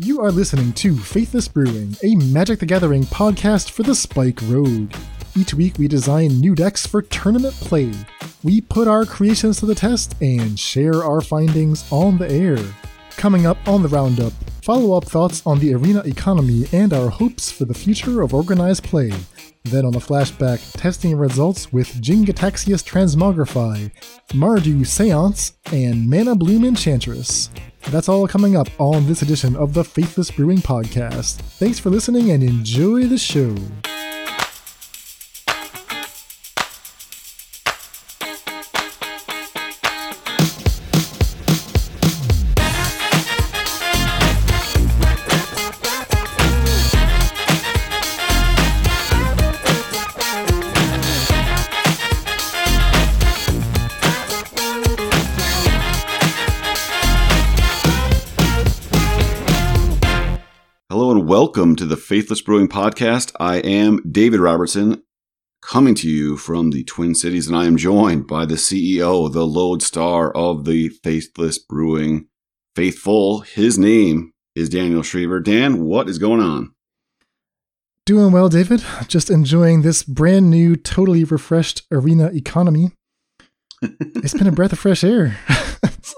You are listening to Faithless Brewing, a Magic the Gathering podcast for the Spike Rogue. Each week we design new decks for tournament play. We put our creations to the test and share our findings on the air. Coming up on the roundup, follow up thoughts on the arena economy and our hopes for the future of organized play. Then on the flashback, testing results with Jin-Gitaxias Transmogrify, Mardu Seance, and Mana Bloom Enchantress. That's all coming up on this edition of the Faithless Brewing Podcast. Thanks for listening and enjoy the show. Welcome to the Faithless Brewing Podcast. I am David Robertson, coming to you from the Twin Cities, and I am joined by the CEO, the lodestar of the Faithless Brewing Faithful. His name is Daniel Schriever. Dan, what is going on? Doing well, David. Just enjoying this brand new, totally refreshed arena economy. it's been a breath of fresh air.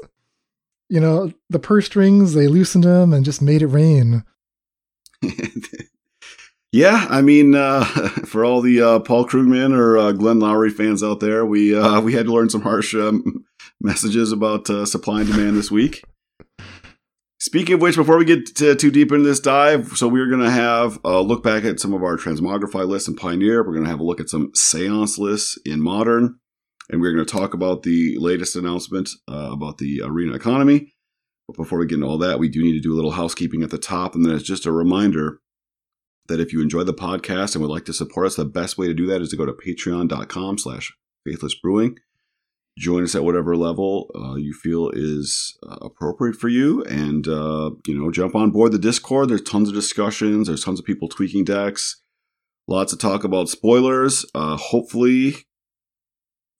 you know, the purse strings, they loosened them and just made it rain. yeah, I mean, uh, for all the uh, Paul Krugman or uh, Glenn Loury fans out there, we uh, we had to learn some harsh um, messages about uh, supply and demand this week. Speaking of which, before we get to, too deep into this dive, so we're going to have a look back at some of our Transmogrify lists in Pioneer. We're going to have a look at some Seance lists in Modern, and we're going to talk about the latest announcement uh, about the arena economy. But before we get into all that, we do need to do a little housekeeping at the top. And then it's just a reminder that if you enjoy the podcast and would like to support us, the best way to do that is to go to patreon.com slash faithlessbrewing. Join us at whatever level uh, you feel is uh, appropriate for you. And, uh, you know, jump on board the Discord. There's tons of discussions. There's tons of people tweaking decks. Lots of talk about spoilers. Uh, hopefully,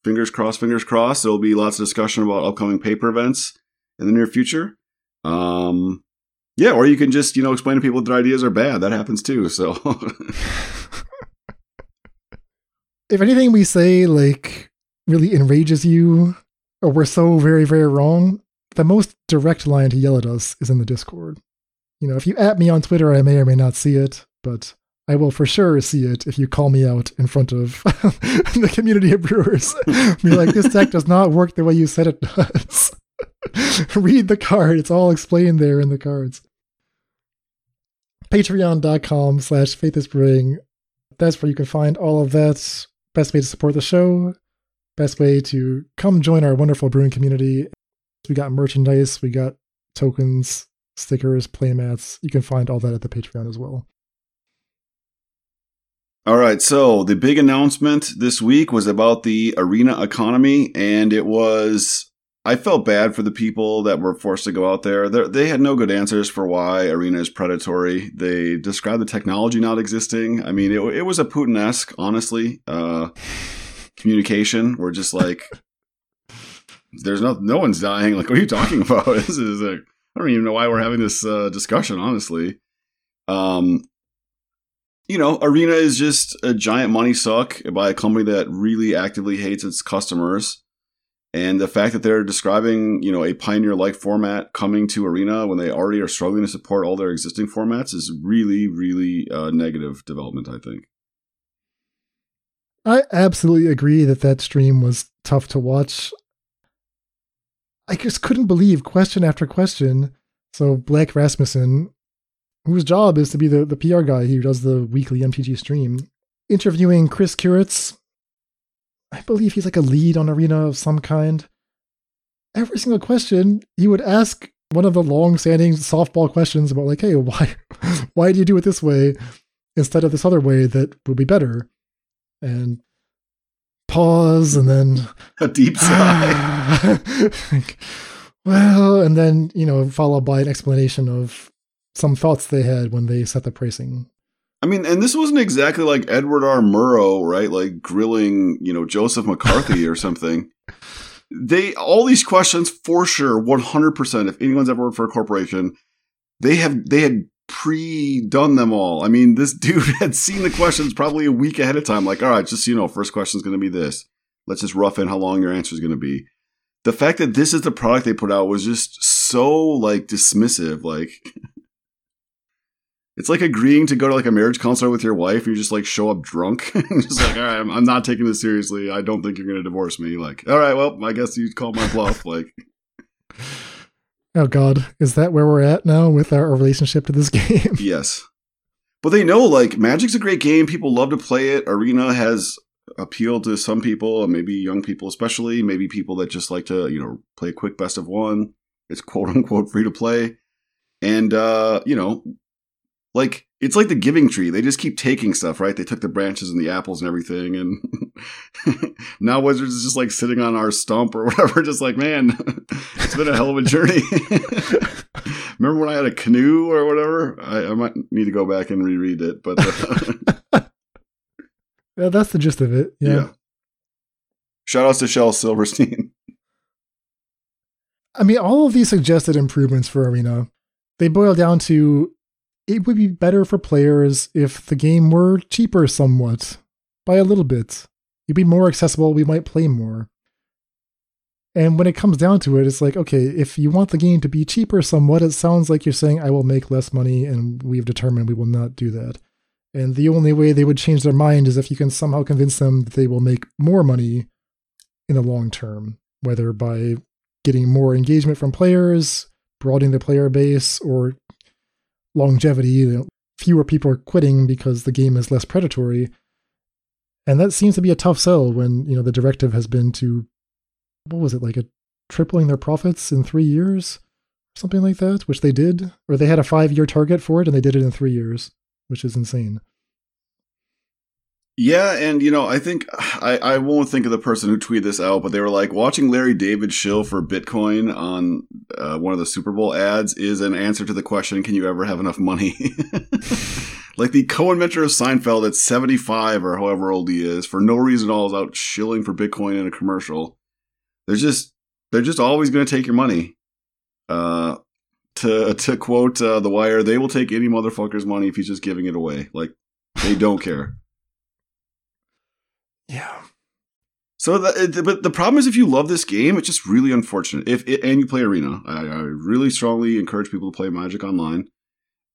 fingers crossed, fingers crossed, there'll be lots of discussion about upcoming paper events in the near future. Um, yeah, or you can just you know explain to people that their ideas are bad. That happens too. So, if anything we say like really enrages you, or we're so very very wrong, the most direct line to yell at us is in the Discord. You know, if you at me on Twitter, I may or may not see it, but I will for sure see it if you call me out in front of the community of brewers. Be like, this deck does not work the way you said it does. Read the card. It's all explained there in the cards. Patreon.com slash Faith is faithlessbrewing. That's where you can find all of that. Best way to support the show. Best way to come join our wonderful brewing community. We got merchandise, we got tokens, stickers, playmats. You can find all that at the Patreon as well. All right, so the big announcement this week was about the arena economy, and it was I felt bad for the people that were forced to go out there. They're, they had no good answers for why Arena is predatory. They described the technology not existing. I mean, it, it was a Putin esque, honestly. Uh, communication. We're just like, there's no no one's dying. Like, what are you talking about? this is like, I don't even know why we're having this uh, discussion. Honestly, um, you know, Arena is just a giant money suck by a company that really actively hates its customers. And the fact that they're describing, you know, a pioneer-like format coming to Arena when they already are struggling to support all their existing formats is really, really uh, negative development. I think. I absolutely agree that that stream was tough to watch. I just couldn't believe question after question. So Blake Rasmussen, whose job is to be the, the PR guy who does the weekly MTG stream, interviewing Chris Kiritz, I believe he's like a lead on Arena of some kind. Every single question, he would ask one of the long-standing softball questions about like, hey, why, why do you do it this way instead of this other way that would be better? And pause, and then a deep sigh. well, and then you know, followed by an explanation of some thoughts they had when they set the pricing I mean, and this wasn't exactly like Edward R. Murrow, right? Like grilling, you know, Joseph McCarthy or something. They all these questions for sure, one hundred percent. If anyone's ever worked for a corporation, they have they had pre-done them all. I mean, this dude had seen the questions probably a week ahead of time. Like, all right, just so you know, first question is going to be this. Let's just rough in how long your answer is going to be. The fact that this is the product they put out was just so like dismissive. Like, it's like agreeing to go to like a marriage counselor with your wife. And you just like show up drunk, just like, all right, I'm, I'm not taking this seriously. I don't think you're going to divorce me. Like, all right, well, I guess you'd call my bluff. Like. Oh God, is that where we're at now with our relationship to this game? yes, but they know like Magic's a great game. People love to play it. Arena has appealed to some people, maybe young people especially, maybe people that just like to you know play a quick best of one. It's quote unquote free to play, and uh, you know, like it's like the giving tree. They just keep taking stuff, right? They took the branches and the apples and everything, and now Wizards is just like sitting on our stump or whatever. Just like, man, it's been a hell of a journey. Remember when I had a canoe or whatever? I, I, might need to go back and reread it, but uh, yeah, that's the gist of it. Yeah. yeah. Shout outs to Shel Silverstein. I mean, all of these suggested improvements for Arena, they boil down to it would be better for players if the game were cheaper somewhat, by a little bit. It'd be more accessible, we might play more. And when it comes down to it, it's like, okay, if you want the game to be cheaper somewhat, it sounds like you're saying, I will make less money, and we've determined we will not do that. And the only way they would change their mind is if you can somehow convince them that they will make more money in the long term, whether by getting more engagement from players, broadening the player base, or longevity. You know, fewer people are quitting because the game is less predatory. And that seems to be a tough sell when, you know, the directive has been to what was it, like a tripling their profits in three years? Something like that, which they did. Or they had a five year target for it and they did it in three years, which is insane. Yeah, and you know, I think I, I won't think of the person who tweeted this out, but they were like watching Larry David shill for Bitcoin on uh, one of the Super Bowl ads is an answer to the question, "Can you ever have enough money?" like the co-inventor of Seinfeld at seventy five or however old he is, for no reason at all, is out shilling for Bitcoin in a commercial. They're just they're just always going to take your money. Uh, to to quote uh, the Wire, they will take any motherfucker's money if he's just giving it away. Like they don't care. Yeah. So, the, but the problem is, if you love this game, it's just really unfortunate. If it, and you play Arena, I, I, really strongly encourage people to play Magic Online,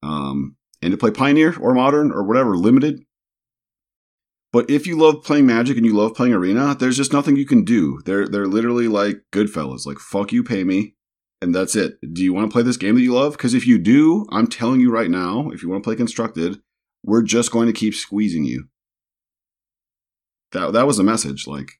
um, and to play Pioneer or Modern or whatever limited. But if you love playing Magic and you love playing Arena, there's just nothing you can do. They're they're literally like Goodfellas, like fuck you, pay me, and that's it. Do you want to play this game that you love? Because if you do, I'm telling you right now, if you want to play Constructed, we're just going to keep squeezing you that that was a message like.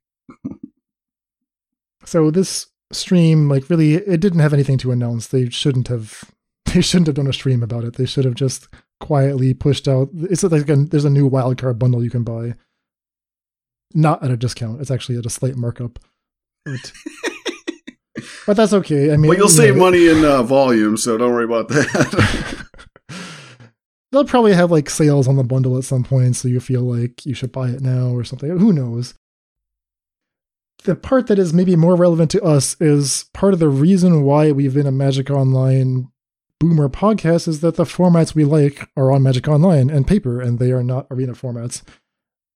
So this stream like really it didn't have anything to announce. They shouldn't have they shouldn't have done a stream about it. They should have just quietly pushed out. It's like a, there's a new wildcard bundle you can buy. Not at a discount. It's actually at a slight markup. But, but that's okay. I mean well you'll you save know, money in uh, volume so don't worry about that they'll probably have like sales on the bundle at some point, so you feel like you should buy it now or something. Who knows? The part that is maybe more relevant to us is part of the reason why we've been a Magic Online boomer podcast is that the formats we like are on Magic Online and paper, and they are not arena formats.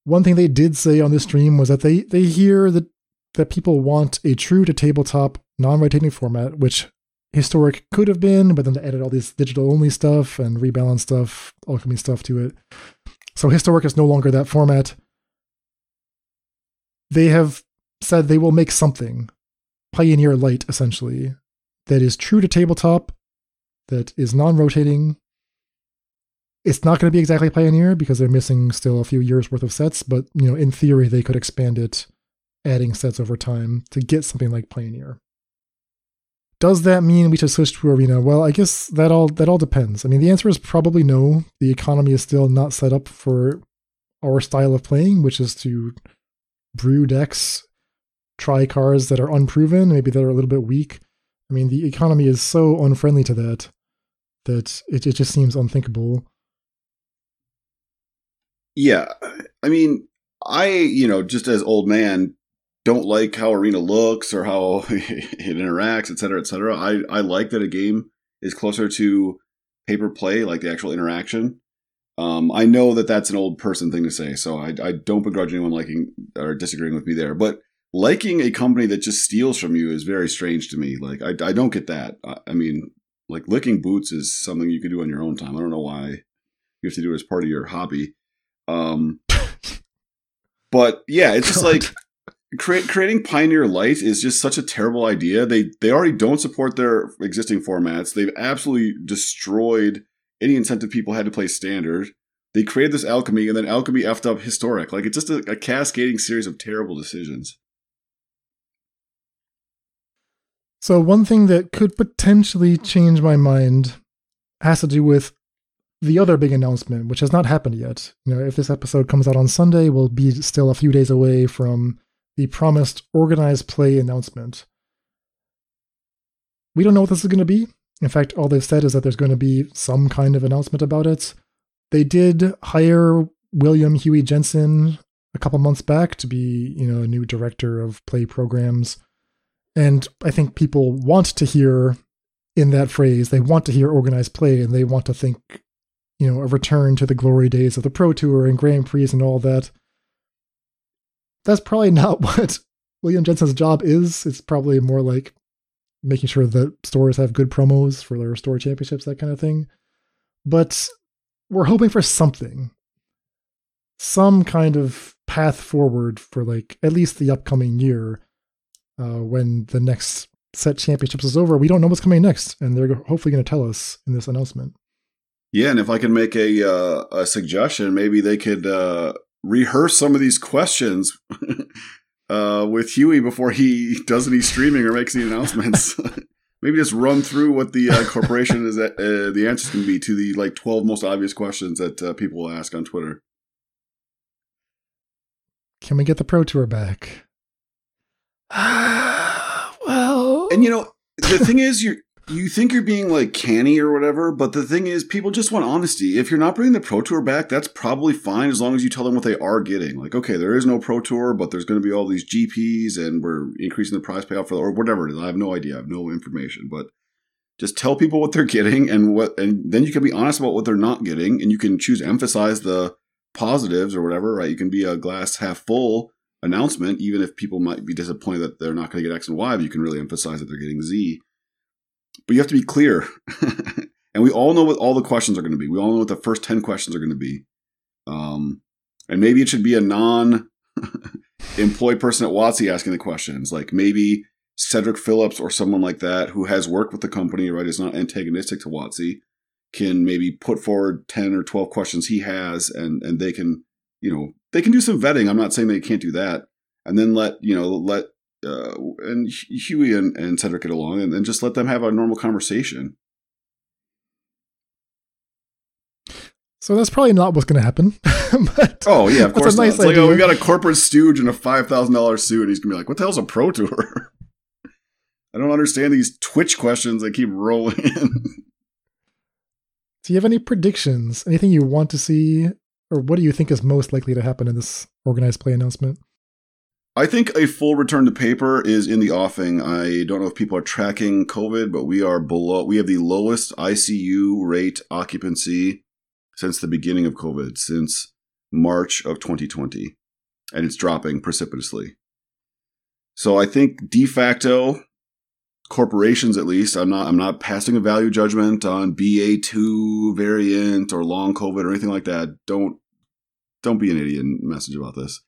One thing they did say on this stream was that they they hear that that people want a true to tabletop non-rotating format, which historic could have been, but then they added all this digital only stuff and rebalance stuff, alchemy stuff to it. So historic is no longer that format. They have said they will make something, Pioneer Light essentially, that is true to tabletop, that is non-rotating. It's not going to be exactly Pioneer because they're missing still a few years worth of sets, but you know, in theory, they could expand it, adding sets over time to get something like Pioneer. Does that mean we should switch to arena? Well, I guess that all that all depends. I mean, the answer is probably no. The economy is still not set up for our style of playing, which is to brew decks, try cards that are unproven, maybe that are a little bit weak. I mean, the economy is so unfriendly to that that it, it just seems unthinkable. Yeah. I mean, I, you know, just as old man, don't like how arena looks or how it interacts, et cetera, et cetera. I, I like that a game is closer to paper play, like the actual interaction. Um, I know that that's an old person thing to say, so I, I don't begrudge anyone liking or disagreeing with me there. But liking a company that just steals from you is very strange to me. Like, I, I don't get that. I, I mean, like licking boots is something you can do on your own time. I don't know why you have to do it as part of your hobby. Um, but yeah, it's just like creating Pioneer Light is just such a terrible idea. They they already don't support their existing formats. They've absolutely destroyed any incentive people had to play standard. They created this alchemy, and then alchemy effed up historic. Like it's just a, a cascading series of terrible decisions. So one thing that could potentially change my mind has to do with the other big announcement, which has not happened yet. You know, if this episode comes out on Sunday, we'll be still a few days away from the promised organized play announcement. We don't know what this is going to be. In fact, all they've said is that there's going to be some kind of announcement about it. They did hire William Huey Jensen a couple months back to be, you know, a new director of play programs. And I think people want to hear in that phrase, they want to hear organized play and they want to think, you know, a return to the glory days of the Pro Tour and Grand Prix and all that. That's probably not what William Jensen's job is. It's probably more like making sure that stores have good promos for their store championships, that kind of thing. But we're hoping for something, some kind of path forward for like at least the upcoming year uh, when the next set championships is over. We don't know what's coming next, and they're hopefully going to tell us in this announcement. Yeah, and if I can make a uh, a suggestion, maybe they could uh, rehearse some of these questions uh, with Huey before he does any streaming or makes any announcements. Maybe just run through what the uh, corporation is. That, uh, the answers can be to the like twelve most obvious questions that uh, people will ask on Twitter. Can we get the Pro Tour back? well, and you know the thing is, you're you think you're being like canny or whatever, but the thing is, people just want honesty. If you're not bringing the Pro Tour back, that's probably fine as long as you tell them what they are getting. Like, okay, there is no Pro Tour, but there's going to be all these GPs, and we're increasing the prize payout for, or whatever it is. I have no idea. I have no information, but just tell people what they're getting, and what, and then you can be honest about what they're not getting, and you can choose emphasize the positives or whatever. Right? You can be a glass half full announcement, even if people might be disappointed that they're not going to get X and Y. But you can really emphasize that they're getting Z but you have to be clear. and we all know what all the questions are going to be. We all know what the first 10 questions are going to be. Um, and maybe it should be a non employed person at WotC asking the questions. Like maybe Cedric Phillips or someone like that who has worked with the company, right, is not antagonistic to WotC, can maybe put forward 10 or 12 questions he has and, and they can, you know, they can do some vetting. I'm not saying they can't do that. And then let, you know, let uh, and Huey and, and Cedric get along, and, and just let them have a normal conversation. So that's probably not what's going to happen. but oh yeah, of course. Nice it's like oh, we got a corporate stooge in a five thousand dollars suit, and he's gonna be like, "What the hell's a pro tour?" I don't understand these Twitch questions that keep rolling in. Do you have any predictions? Anything you want to see, or what do you think is most likely to happen in this organized play announcement? I think a full return to paper is in the offing. I don't know if people are tracking COVID, but we are below, we have the lowest ICU rate occupancy since the beginning of COVID, since March of 2020. And it's dropping precipitously. So I think de facto, corporations at least, I'm not, I'm not passing a value judgment on BA2 variant or long COVID or anything like that. Don't, don't be an idiot and message about this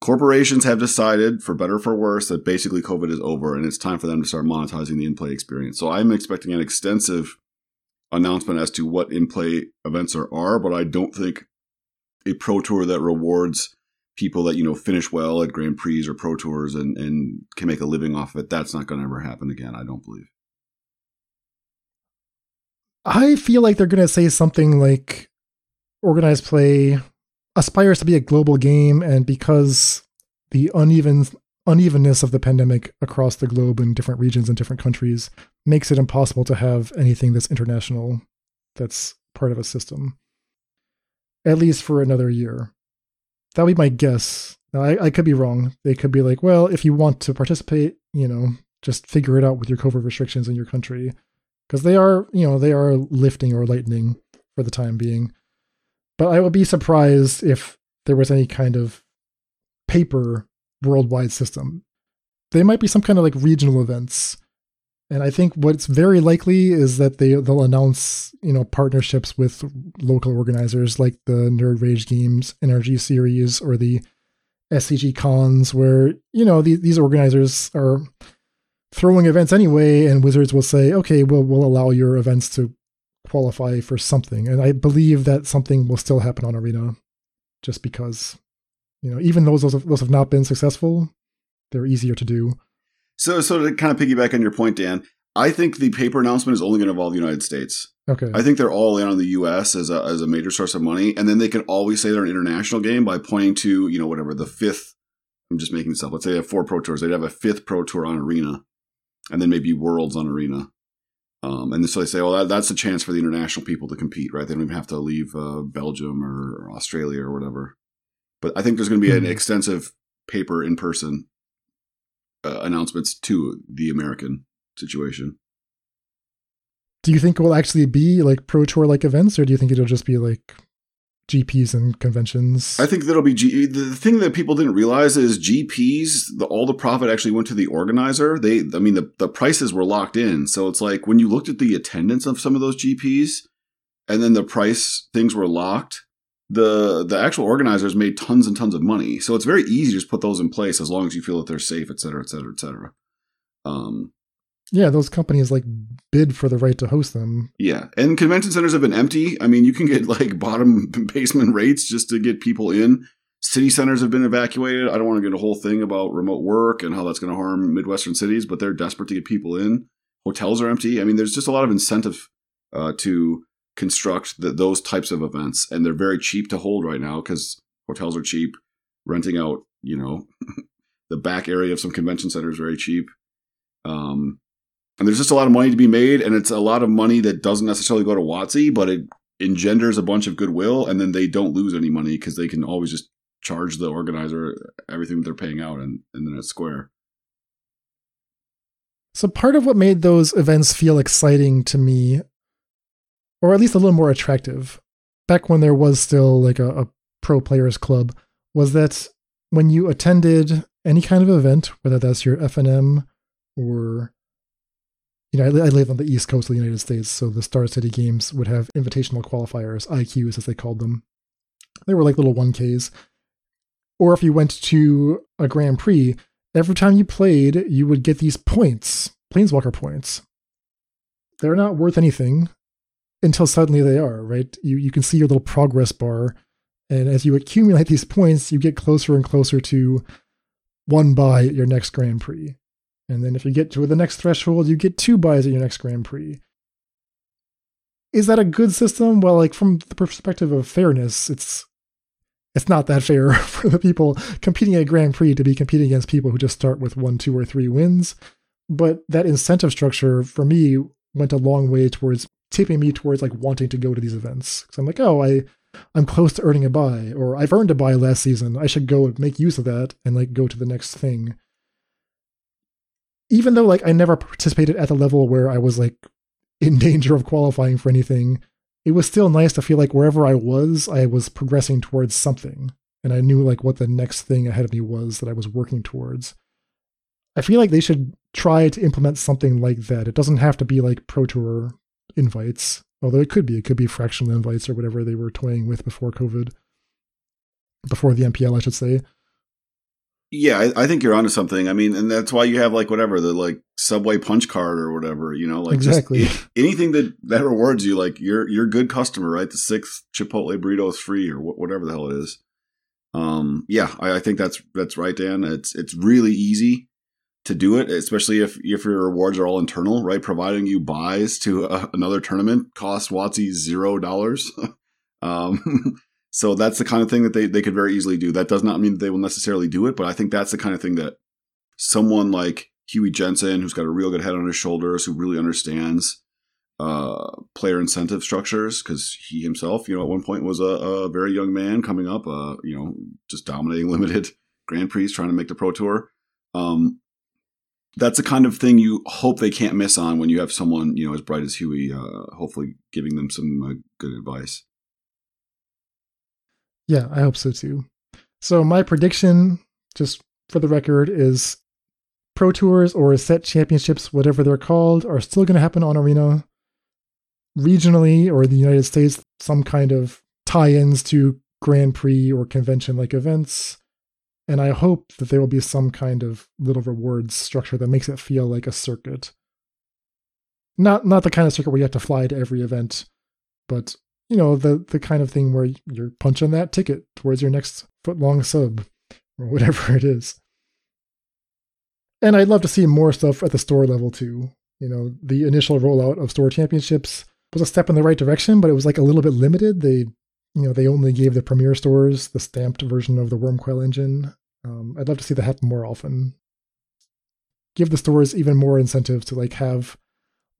corporations have decided, for better or for worse, that basically COVID is over and it's time for them to start monetizing the in play experience. So I'm expecting an extensive announcement as to what in play events are, are, but I don't think a pro tour that rewards people that, you know, finish well at Grand Prix or pro tours and, and can make a living off of it, that's not going to ever happen again, I don't believe. I feel like they're going to say something like organized play aspires to be a global game, and because the uneven unevenness of the pandemic across the globe in different regions and different countries makes it impossible to have anything that's international that's part of a system at least for another year. That would be my guess. Now I, I could be wrong. They could be like well if you want to participate you know just figure it out with your covid restrictions in your country because they are, you know, they are lifting or lightening for the time being. But I would be surprised if there was any kind of paper worldwide system. They might be some kind of like regional events. And I think what's very likely is that they they'll announce, you know, partnerships with local organizers like the Nerd Rage Games Energy series or the SCG cons where, you know, these, these organizers are throwing events anyway, and Wizards will say, okay, we'll, we'll allow your events to qualify for something. And I believe that something will still happen on Arena just because, you know, even though those have, those have not been successful, they're easier to do. So, so to kind of piggyback on your point, Dan, I think the paper announcement is only going to involve the United States. Okay. I think they're all in on the U.S. as a as a major source of money, and then they can always say they're an international game by pointing to you know whatever the fifth. I'm just making this up. Let's say they have four pro tours. They'd have a fifth pro tour on Arena, and then maybe Worlds on Arena. Um, and so they say, well, that, that's a chance for the international people to compete, right? They don't even have to leave uh, Belgium or Australia or whatever. But I think there's going to be an extensive paper in person uh, announcements to the American situation. Do you think it will actually be like pro tour like events, or do you think it'll just be like GPs and conventions? I think that'll be G- the thing that people didn't realize is GPs. The, all the profit actually went to the organizer. They, I mean, the the prices were locked in, so it's like when you looked at the attendance of some of those GPs, and then the price things were locked. The the actual organizers made tons and tons of money, so it's very easy to just put those in place as long as you feel that they're safe, et cetera, et cetera, et cetera. Um, yeah, those companies like bid for the right to host them. Yeah, and convention centers have been empty. I mean, you can get like bottom basement rates just to get people in. City centers have been evacuated. I don't want to get a whole thing about remote work and how that's going to harm Midwestern cities, but they're desperate to get people in. Hotels are empty. I mean, there's just a lot of incentive uh, to construct the, those types of events, and they're very cheap to hold right now because hotels are cheap. Renting out, you know, the back area of some convention centers very cheap. Um, and there's just a lot of money to be made, and it's a lot of money that doesn't necessarily go to WotC, but it engenders a bunch of goodwill, and then they don't lose any money because they can always just charge the organizer everything they're paying out, and, and then it's square. So part of what made those events feel exciting to me, or at least a little more attractive, back when there was still like a, a pro players club, was that when you attended any kind of event, whether that's your FNM or you know, I, live on the east coast of the United States, so the Star City games would have invitational qualifiers, IQs as they called them. They were like little 1Ks. Or if you went to a Grand Prix, every time you played, you would get these points, Planeswalker points. They're not worth anything until suddenly they are, right? You, you can see your little progress bar, and as you accumulate these points, you get closer and closer to one by your next Grand Prix. And then if you get to the next threshold, you get two buys at your next Grand Prix. Is that a good system? Well, like from the perspective of fairness, it's it's not that fair for the people competing at Grand Prix to be competing against people who just start with one, two, or three wins. But that incentive structure for me went a long way towards tipping me towards like wanting to go to these events. Because I'm like, oh, I I'm close to earning a buy, or I've earned a buy last season. I should go make use of that and like go to the next thing even though like I never participated at the level where I was like in danger of qualifying for anything, it was still nice to feel like wherever I was, I was progressing towards something. And I knew like what the next thing ahead of me was that I was working towards. I feel like they should try to implement something like that. It doesn't have to be like Pro Tour invites, although it could be. It could be fractional invites or whatever they were toying with before COVID, before the MPL, I should say. Yeah, I, I, think you're onto something. I mean, and that's why you have like whatever the like Subway punch card or whatever. You know, like exactly just anything that that rewards you. Like you're you're a good customer, right? The sixth Chipotle burrito is free or wh- whatever the hell it is. Um, yeah, I, I think that's that's right, Dan. It's it's really easy to do it, especially if if your rewards are all internal, right? Providing you buys to a, another tournament cost WotC zero dollars. um, so that's the kind of thing that they, they could very easily do. That does not mean they will necessarily do it, but I think that's the kind of thing that someone like Huey Jensen, who's got a real good head on his shoulders, who really understands uh, player incentive structures, because he himself, you know, at one point was a, a very young man coming up, uh, you know, just dominating limited Grand Prix, trying to make the Pro Tour. Um, that's the kind of thing you hope they can't miss on when you have someone you know as bright as Huey, uh, hopefully giving them some uh, good advice. Yeah, I hope so too. So my prediction, just for the record, is Pro Tours or set championships, whatever they're called, are still going to happen on Arena. Regionally or the United States, some kind of tie-ins to Grand Prix or convention like events and I hope that there will be some kind of little rewards structure that makes it feel like a circuit. Not not the kind of circuit where you have to fly to every event, but you know the the kind of thing where you're punching that ticket towards your next foot long sub or whatever it is. And I'd love to see more stuff at the store level too. You know, the initial rollout of store championships was a step in the right direction, but it was like a little bit limited. They you know, they only gave the premier stores the stamped version of the Wurmcoil engine, um, I'd love to see that happen more often. Give the stores even more incentive to like have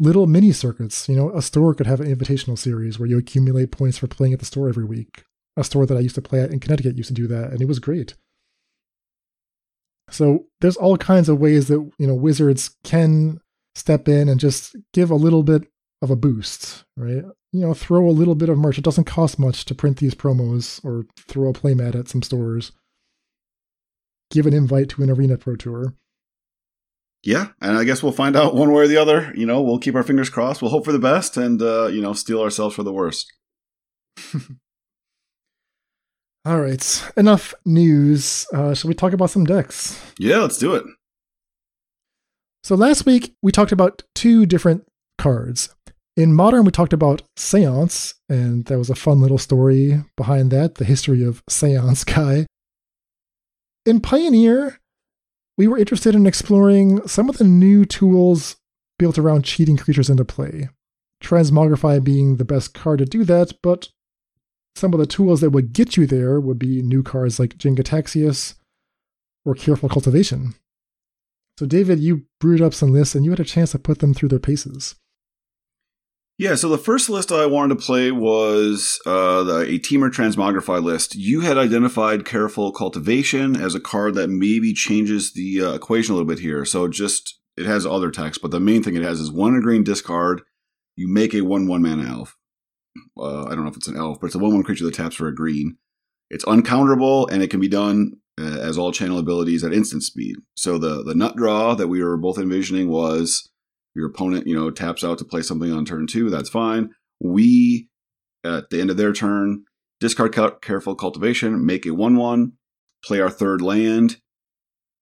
little mini circuits. You know, a store could have an invitational series where you accumulate points for playing at the store every week. A store that I used to play at in Connecticut used to do that, and it was great. So there's all kinds of ways that you know wizards can step in and just give a little bit of a boost, right? You know, throw a little bit of merch. It doesn't cost much to print these promos or throw a playmat at some stores give an invite to an Arena Pro Tour. Yeah, and I guess we'll find out one way or the other. You know, we'll keep our fingers crossed. We'll hope for the best, and uh, you know, steel ourselves for the worst. All right, enough news. Uh, shall we talk about some decks? Yeah, let's do it. So last week we talked about two different cards. In modern, we talked about Seance, and that was a fun little story behind that, the history of Seance Guy. In Pioneer, we were interested in exploring some of the new tools built around cheating creatures into play. Transmogrify being the best card to do that, but some of the tools that would get you there would be new cards like Jin-Gitaxias or Careful Cultivation. So, David, you brewed up some lists and you had a chance to put them through their paces. Yeah, so the first list I wanted to play was uh, the a Temur Transmogrify list. You had identified Careful Cultivation as a card that maybe changes the uh, equation a little bit here. So just it has other text, but the main thing it has is one green discard. You make a one one mana elf. Uh, I don't know if it's an elf, but it's a one one creature that taps for a green. It's uncounterable and it can be done uh, as all channel abilities at instant speed. So the the nut draw that we were both envisioning was your opponent, you know, taps out to play something on turn two, that's fine. We, at the end of their turn, discard Careful Cultivation, make a 1 1, play our third land,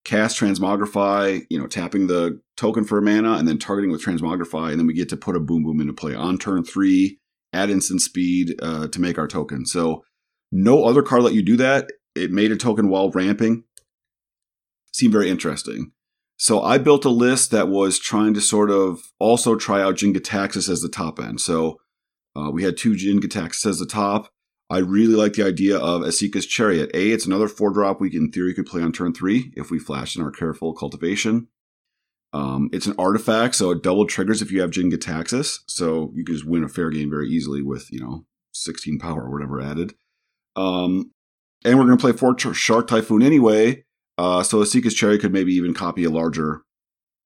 cast Transmogrify, you know, tapping the token for mana and then targeting with Transmogrify, and then we get to put a Boom Boom into play on turn three, add instant speed uh, to make our token. So, no other card let you do that. It made a token while ramping. Seemed very interesting. So I built a list that was trying to sort of also try out Jin-Gitaxias as the top end. So uh, we had two Jin-Gitaxias as the top. I really like the idea of Esika's Chariot. A, it's another four drop we in theory could play on turn three if we flash in our careful cultivation. Um, it's an artifact, so it double triggers if you have Jin-Gitaxias. So you can just win a fair game very easily with, you know, 16 power or whatever added. Um, and we're going to play four Shark Typhoon anyway. Uh, so Esika's Chariot could maybe even copy a larger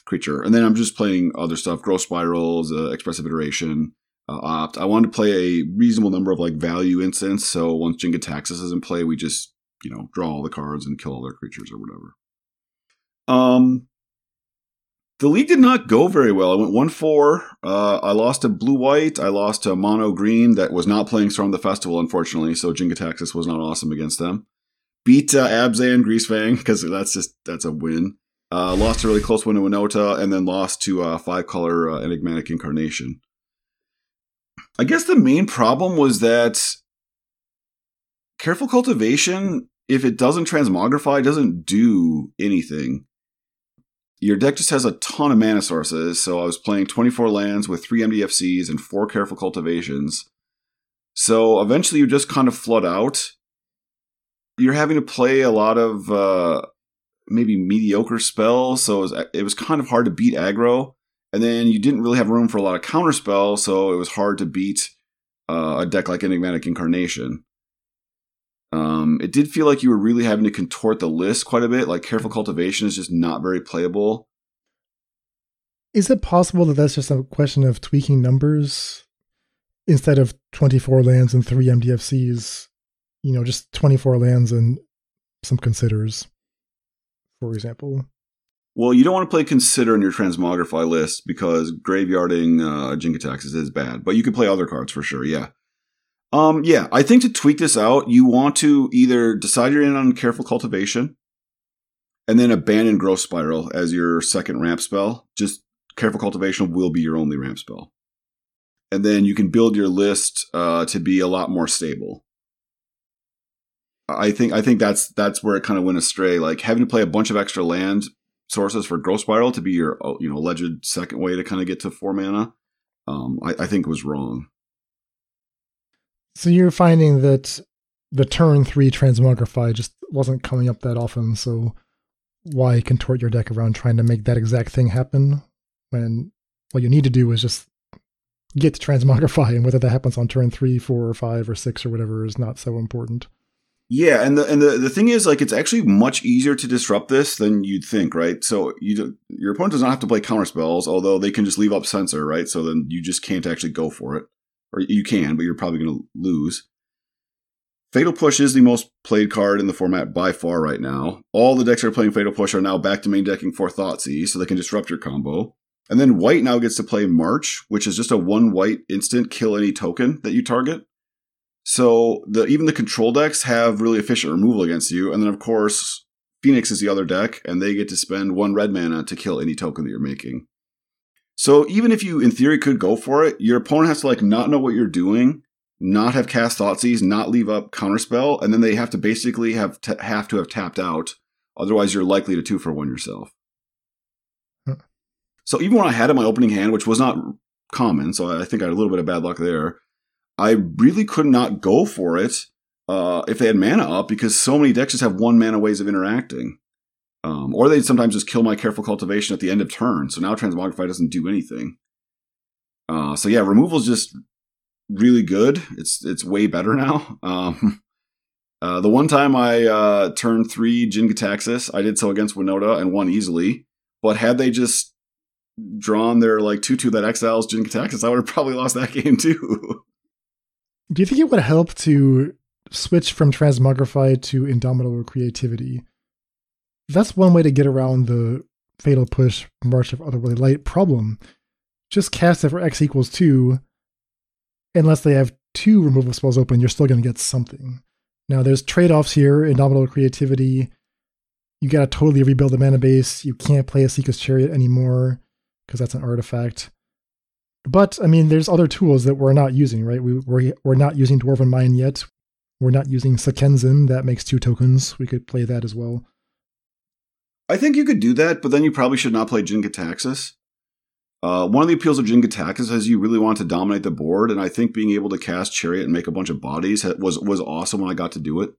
creature. And then I'm just playing other stuff, Growth Spirals, uh, Expressive Iteration, uh, Opt. I wanted to play a reasonable number of like value instants. So once Jin-Gitaxias is in play, we just, you know, draw all the cards and kill all their creatures or whatever. Um, the league did not go very well. I went 1 4. Uh, I lost to Blue White. I lost to Mono Green that was not playing Storm the Festival, unfortunately. So Jin-Gitaxias was not awesome against them beat uh, Abzan Greasefang because that's just that's a win. Uh, lost a really close one to Winota, and then lost to uh, five color uh, enigmatic incarnation. I guess the main problem was that careful cultivation, if it doesn't transmogrify, doesn't do anything. Your deck just has a ton of mana sources, so I was playing 24 lands with three MDFCs and four careful cultivations. So eventually you just kind of flood out you're having to play a lot of uh, maybe mediocre spells, so it was, it was kind of hard to beat aggro. And then you didn't really have room for a lot of counter spells, so it was hard to beat uh, a deck like Enigmatic Incarnation. Um, it did feel like you were really having to contort the list quite a bit. Like Careful Cultivation is just not very playable. Is it possible that that's just a question of tweaking numbers instead of 24 lands and three MDFCs? You know, just 24 lands and some considers, for example. Well, you don't want to play consider in your transmogrify list because graveyarding uh, Jin-Gitaxias is bad, but you can play other cards for sure. Yeah. Um, yeah, I think to tweak this out, you want to either decide you're in on careful cultivation and then abandon growth spiral as your second ramp spell. Just careful cultivation will be your only ramp spell. And then you can build your list uh, to be a lot more stable. I think I think that's that's where it kind of went astray. Like having to play a bunch of extra land sources for growth spiral to be your uh, you know alleged second way to kind of get to four mana, um, I, I think was wrong. So you're finding that the turn three transmogrify just wasn't coming up that often. So why contort your deck around trying to make that exact thing happen when what you need to do is just get to transmogrify, and whether that happens on turn three, four, or five, or six, or whatever is not so important. Yeah, and the and the, the thing is, like, it's actually much easier to disrupt this than you'd think, right? So you your opponent does not have to play counter spells, although they can just leave up censor, right? So then you just can't actually go for it, or you can, but you're probably going to lose. Fatal Push is the most played card in the format by far right now. All the decks that are playing Fatal Push are now back to main decking for Thoughtseize, so they can disrupt your combo. And then white now gets to play March, which is just a one white instant kill any token that you target. So the even the control decks have really efficient removal against you, and then of course Phoenix is the other deck, and they get to spend one red mana to kill any token that you're making. So even if you in theory could go for it, your opponent has to like not know what you're doing, not have cast Thoughtseize, not leave up counterspell, and then they have to basically have t- have to have tapped out. Otherwise, you're likely to two for one yourself. Hmm. So even when I had it in my opening hand, which was not common, so I think I had a little bit of bad luck there. I really could not go for it uh, if they had mana up because so many decks just have one mana ways of interacting. Um, or they'd sometimes just kill my careful cultivation at the end of turn. So now Transmogrify doesn't do anything. Uh, so yeah, removal is just really good. It's it's way better now. Um, uh, the one time I uh, turned three Jin-Gitaxias, I did so against Winota and won easily. But had they just drawn their like two two that exiles Jin-Gitaxias, I would have probably lost that game too. Do you think it would help to switch from transmogrify to indomitable creativity? That's one way to get around the fatal push march of otherworldly light problem. Just cast it for x equals two. Unless they have two removal spells open, you're still going to get something. Now, there's trade offs here indomitable creativity. You got to totally rebuild the mana base. You can't play Esika's Chariot anymore because that's an artifact. But I mean, there's other tools that we're not using, right? We, we're, we're not using Dwarven Mine yet. We're not using Sokenzan. That makes two tokens. We could play that as well. I think you could do that, but then you probably should not play Jin-Gitaxias. Uh, one of the appeals of Jin-Gitaxias is you really want to dominate the board, and I think being able to cast Chariot and make a bunch of bodies was was awesome when I got to do it.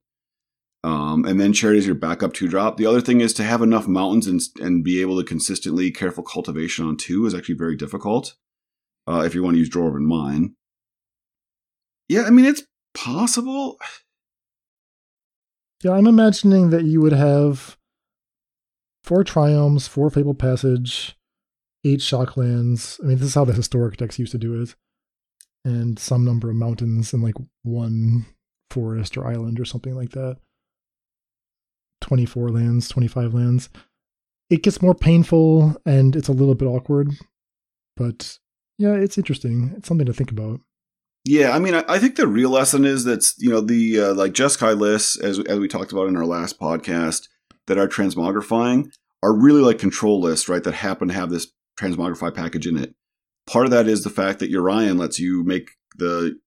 Um, and then Chariot is your backup two drop. The other thing is to have enough mountains and and be able to consistently careful cultivation on two is actually very difficult uh, if you want to use Dwarven Mine. Yeah, I mean, it's possible. Yeah, I'm imagining that you would have four Triomes, four Fabled Passage, eight Shocklands. I mean, this is how the historic decks used to do it. And some number of mountains and like one forest or island or something like that. 24 lands, 25 lands. It gets more painful and it's a little bit awkward, but yeah, it's interesting. It's something to think about. Yeah, I mean, I, I think the real lesson is that you know the uh, like Jeskai lists, as as we talked about in our last podcast, that are transmogrifying are really like control lists, right? That happen to have this transmogrify package in it. Part of that is the fact that Yorion lets you make the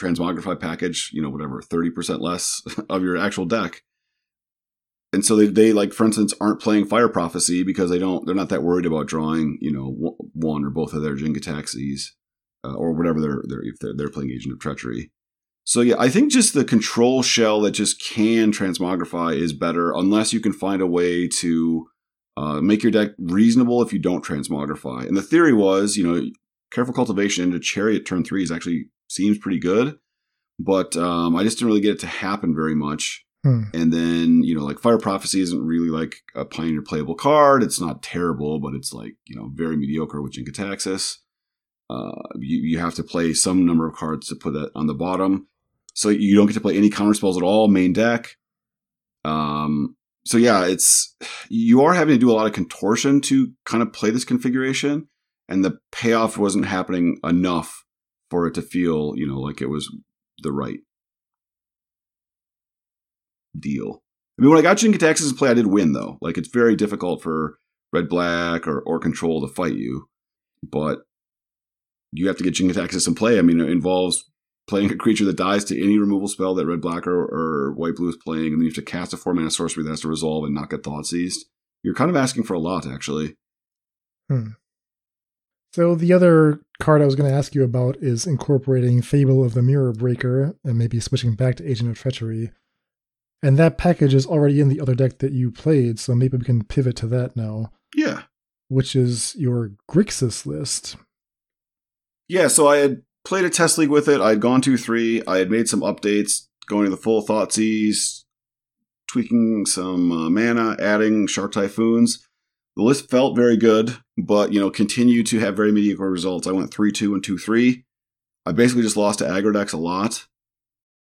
transmogrify package, you know, whatever, thirty percent less of your actual deck and so they, they like for instance aren't playing fire prophecy because they don't they're not that worried about drawing you know one or both of their Jin-Gitaxias uh, or whatever they're, they're if they're, they're playing agent of treachery. So yeah i think just the control shell that just can transmogrify is better unless you can find a way to uh, make your deck reasonable if you don't transmogrify. And the theory was you know careful cultivation into chariot turn three is actually seems pretty good but um, i just didn't really get it to happen very much Hmm. And then, you know, like Fire Prophecy isn't really like a Pioneer playable card. It's not terrible, but it's like, you know, very mediocre with Jin-Gitaxias. Uh, you, you have to play some number of cards to put that on the bottom. So you don't get to play any counter spells at all, main deck. Um, so yeah, it's you are having to do a lot of contortion to kind of play this configuration, and the payoff wasn't happening enough for it to feel, you know, like it was the right deal. I mean, when I got Jin-Gitaxias in play, I did win though. Like it's very difficult for red black or, or control to fight you, but you have to get Jin-Gitaxias in play. I mean, it involves playing a creature that dies to any removal spell that red black or, or white blue is playing, and then you have to cast a four mana sorcery that has to resolve and not get Thoughtseized. You're kind of asking for a lot, actually. Hmm. So the other card I was going to ask you about is incorporating Fable of the Mirror Breaker and maybe switching back to Agent of Treachery. And that package is already in the other deck that you played, so maybe we can pivot to that now. Yeah. Which is your Grixis list. Yeah, so I had played a test league with it. I had gone to three. I had made some updates, going to the full Thoughtseize, tweaking some uh, mana, adding Shark Typhoons. The list felt very good, but you know, continued to have very mediocre results. I went three two and two three. I basically just lost to aggro decks a lot.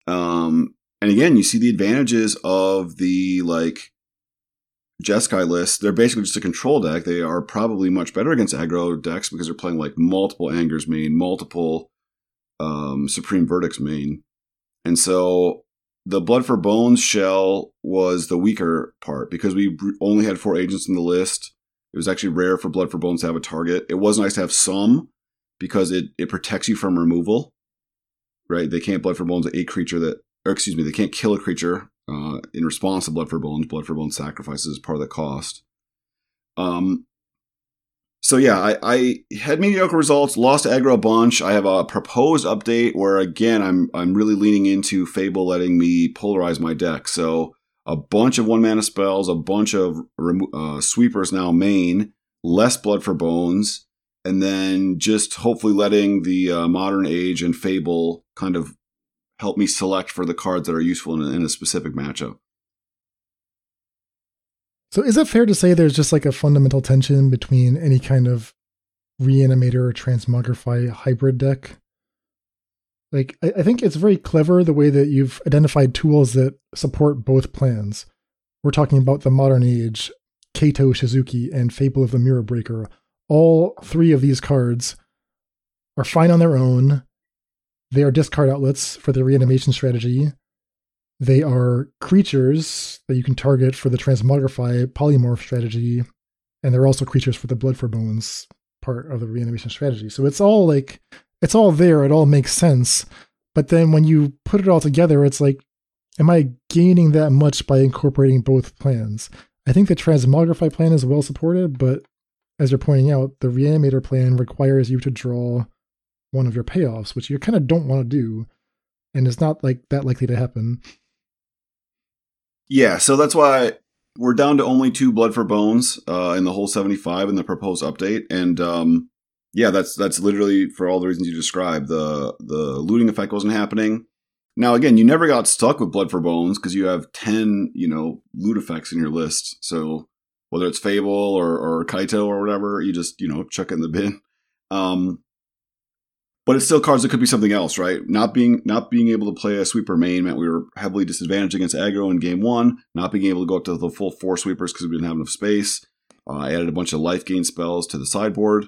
Um, and again, you see the advantages of the like Jeskai list. They're basically just a control deck. They are probably much better against aggro decks because they're playing like multiple Angers main, multiple um, Supreme Verdicts main. And so the Blood for Bones shell was the weaker part because we only had four agents in the list. It was actually rare for Blood for Bones to have a target. It was nice to have some because it, it protects you from removal, right? They can't Blood for Bones a creature that, or excuse me, they can't kill a creature uh, in response to Blood for Bones. Blood for Bones sacrifices is part of the cost. Um, so yeah, I, I, had mediocre results, lost aggro a bunch. I have a proposed update where again I'm I'm really leaning into Fable letting me polarize my deck. So a bunch of one mana spells, a bunch of uh, sweepers now main, less blood for bones, and then just hopefully letting the uh, modern age and Fable kind of help me select for the cards that are useful in a, in a specific matchup. So is it fair to say there's just like a fundamental tension between any kind of reanimator or transmogrify hybrid deck? Like I, I think it's very clever the way that you've identified tools that support both plans. We're talking about the modern age, Kaito Shizuki, and Fable of the Mirror Breaker. All three of these cards are fine on their own. They are discard outlets for the reanimation strategy. They are creatures that you can target for the transmogrify polymorph strategy, and they're also creatures for the blood for bones part of the reanimation strategy. So it's all like it's all there, it all makes sense. But then when you put it all together, it's like, am I gaining that much by incorporating both plans? I think the transmogrify plan is well supported, but as you're pointing out, the reanimator plan requires you to draw one of your payoffs, which you kind of don't want to do, and it's not like that likely to happen. Yeah, so that's why we're down to only two blood for bones uh, in the whole 75 in the proposed update, and um, yeah, that's that's literally for all the reasons you described. The the looting effect wasn't happening. Now again, you never got stuck with blood for bones because you have 10 you know loot effects in your list. So whether it's Fable or or Kaito or whatever, you just you know chuck it in the bin. Um, but it's still cards that could be something else, right? Not being not being able to play a sweeper main meant we were heavily disadvantaged against aggro in game one. Not being able to go up to the full four sweepers because we didn't have enough space. Uh, I added a bunch of life gain spells to the sideboard.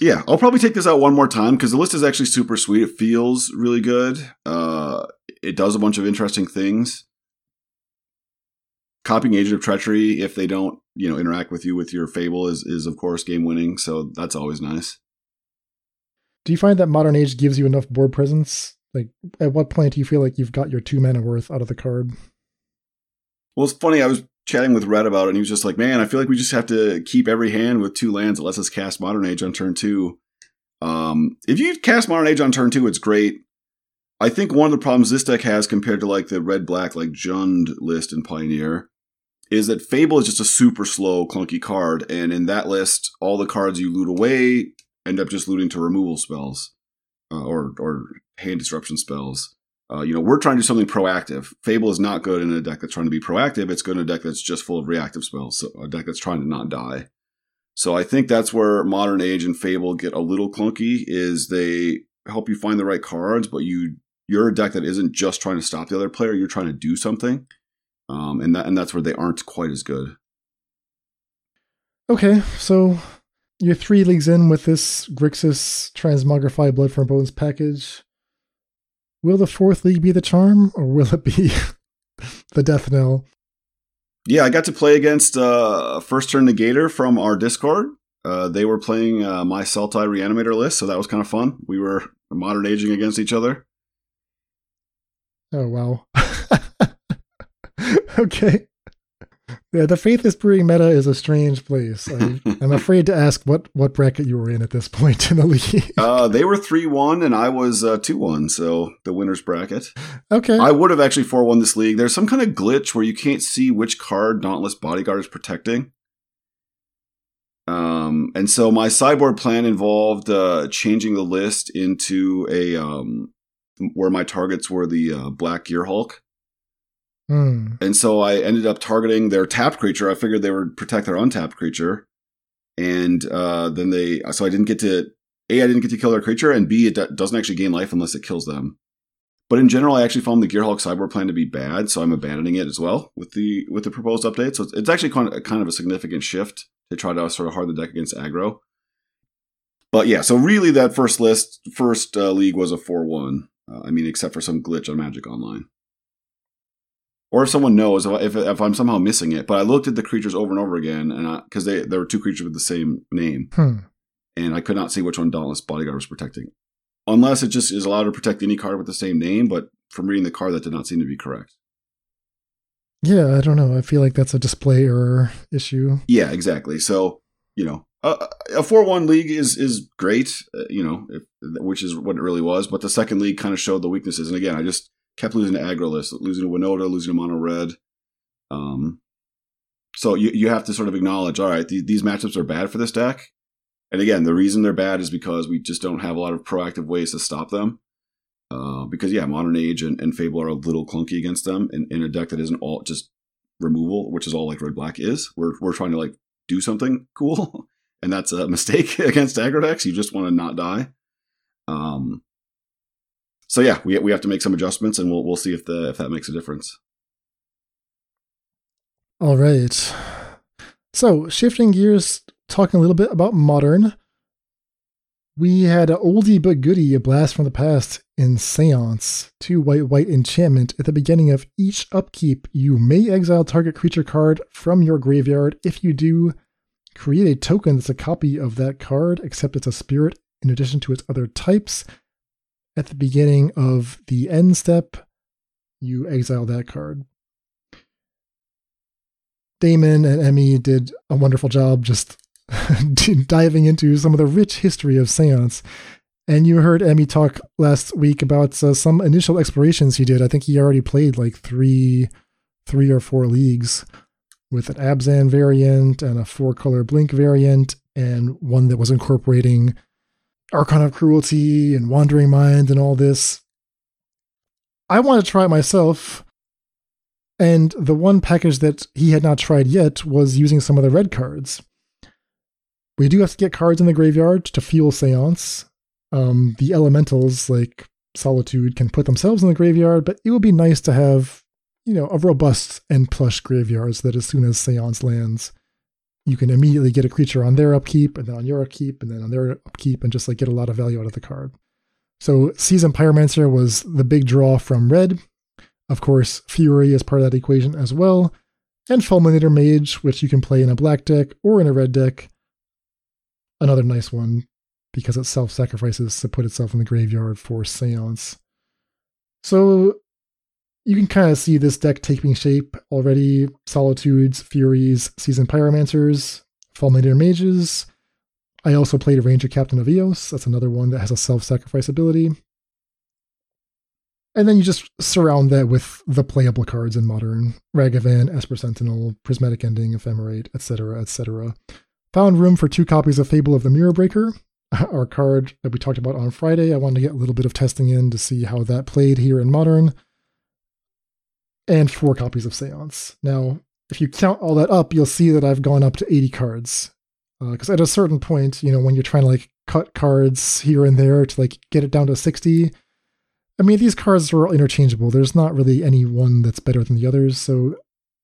Yeah, I'll probably take this out one more time because the list is actually super sweet. It feels really good. Uh, it does a bunch of interesting things. Copying Agent of Treachery, if they don't, you know, interact with you with your Fable, is is of course game winning. So that's always nice. Do you find that Modern Age gives you enough board presence? Like, at what point do you feel like you've got your two mana worth out of the card? Well, it's funny. I was chatting with Red about it, and he was just like, "Man, I feel like we just have to keep every hand with two lands that lets us cast Modern Age on turn two. Um, if you cast Modern Age on turn two, it's great. I think one of the problems this deck has compared to like the red black like Jund list in Pioneer is that Fable is just a super slow, clunky card, and in that list, all the cards you loot away end up just looting to removal spells uh, or or hand disruption spells. Uh, you know, we're trying to do something proactive. Fable is not good in a deck that's trying to be proactive. It's good in a deck that's just full of reactive spells. So a deck that's trying to not die. So I think that's where Modern Age and Fable get a little clunky. Is they help you find the right cards, but you you're a deck that isn't just trying to stop the other player. You're trying to do something, um, and that and that's where they aren't quite as good. Okay, so you're three leagues in with this Grixis Transmogrify Blood from Bones package. Will the fourth league be the charm, or will it be the death knell? Yeah, I got to play against uh, First Turn Negator from our Discord. Uh, they were playing uh, my Sultai Reanimator list, so that was kind of fun. We were modern aging against each other. Oh, wow. okay. Yeah, the Faithless Brewing meta is a strange place. I, am afraid to ask what, what bracket you were in at this point in the league. Uh, they were 3 1, and I was uh, 2 1, so the winner's bracket. Okay. I would have actually 4 1 this league. There's some kind of glitch where you can't see which card Dauntless Bodyguard is protecting. Um, and so my sideboard plan involved uh, changing the list into a um, where my targets were the uh, Black Gear Hulk. Hmm. And so I ended up targeting their tapped creature. I figured they would protect their untapped creature. And uh, then they, so I didn't get to, A, I didn't get to kill their creature, and B, it doesn't actually gain life unless it kills them. But in general, I actually found the Gearhulk sideboard plan to be bad, so I'm abandoning it as well with the with the proposed update. So it's actually kind of, kind of a significant shift to try to sort of hard the deck against aggro. But yeah, so really that first list, first uh, league was a 4 1. Uh, I mean, except for some glitch on Magic Online or if someone knows if, if I'm somehow missing it. But I looked at the creatures over and over again, and because they there were two creatures with the same name, hmm. and I could not see which one Dauntless Bodyguard was protecting, unless it just is allowed to protect any card with the same name. But from reading the card, that did not seem to be correct. Yeah, I don't know. I feel like that's a display error issue. Yeah, exactly. So you know, a four one league is is great, uh, you know, if, which is what it really was. But the second league kind of showed the weaknesses, and again, I just kept losing to aggro lists, losing to Winota, losing to Mono Red. Um, so you you have to sort of acknowledge, all right, th- these matchups are bad for this deck. And again, the reason they're bad is because we just don't have a lot of proactive ways to stop them. Uh, because yeah, Modern Age and, and, Fable are a little clunky against them in, in a deck that isn't all just removal, which is all like Red Black is. We're we're trying to like do something cool, and that's a mistake against aggro decks. You just want to not die. Um, so yeah, we we have to make some adjustments, and we'll we'll see if the if that makes a difference. All right. So shifting gears, talking a little bit about modern. We had an oldie but goodie, a blast from the past in Seance. Two white white enchantment. At the beginning of each upkeep, you may exile target creature card from your graveyard. If you do, create a token that's a copy of that card, except it's a spirit in addition to its other types at the beginning of the end step, you exile that card. Damon and Emmy did a wonderful job just diving into some of the rich history of Seance. And you heard Emmy talk last week about uh, some initial explorations he did. I think he already played like three, three or four leagues with an Abzan variant and a four color blink variant, and one that was incorporating Archon of Cruelty and Wandering Mind and all this. I want to try it myself. And the one package that he had not tried yet was using some of the red cards. We do have to get cards in the graveyard to fuel Seance. Um, the elementals, like Solitude, can put themselves in the graveyard, but it would be nice to have, you know, a robust and plush graveyard so that as soon as Seance lands, you can immediately get a creature on their upkeep and then on your upkeep and then on their upkeep and just like get a lot of value out of the card. So Seasoned Pyromancer was the big draw from red. Of course, Fury is part of that equation as well. And Fulminator Mage, which you can play in a black deck or in a red deck. Another nice one because it self sacrifices to put itself in the graveyard for Seance. So you can kind of see this deck taking shape already. Solitudes, Furies, Seasoned Pyromancers, Fulminator Mages. I also played a Ranger Captain of Eos. That's another one that has a self-sacrifice ability. And then you just surround that with the playable cards in Modern. Ragavan, Esper Sentinel, Prismatic Ending, Ephemerate, etc., etc. Found room for two copies of Fable of the Mirror Breaker. our card that we talked about on Friday. I wanted to get a little bit of testing in to see how that played here in Modern. And four copies of Seance. Now, if you count all that up, you'll see that I've gone up to 80 cards. Because uh, at a certain point, you know, when you're trying to like cut cards here and there to like get it down to 60, I mean, these cards are all interchangeable. There's not really any one that's better than the others, so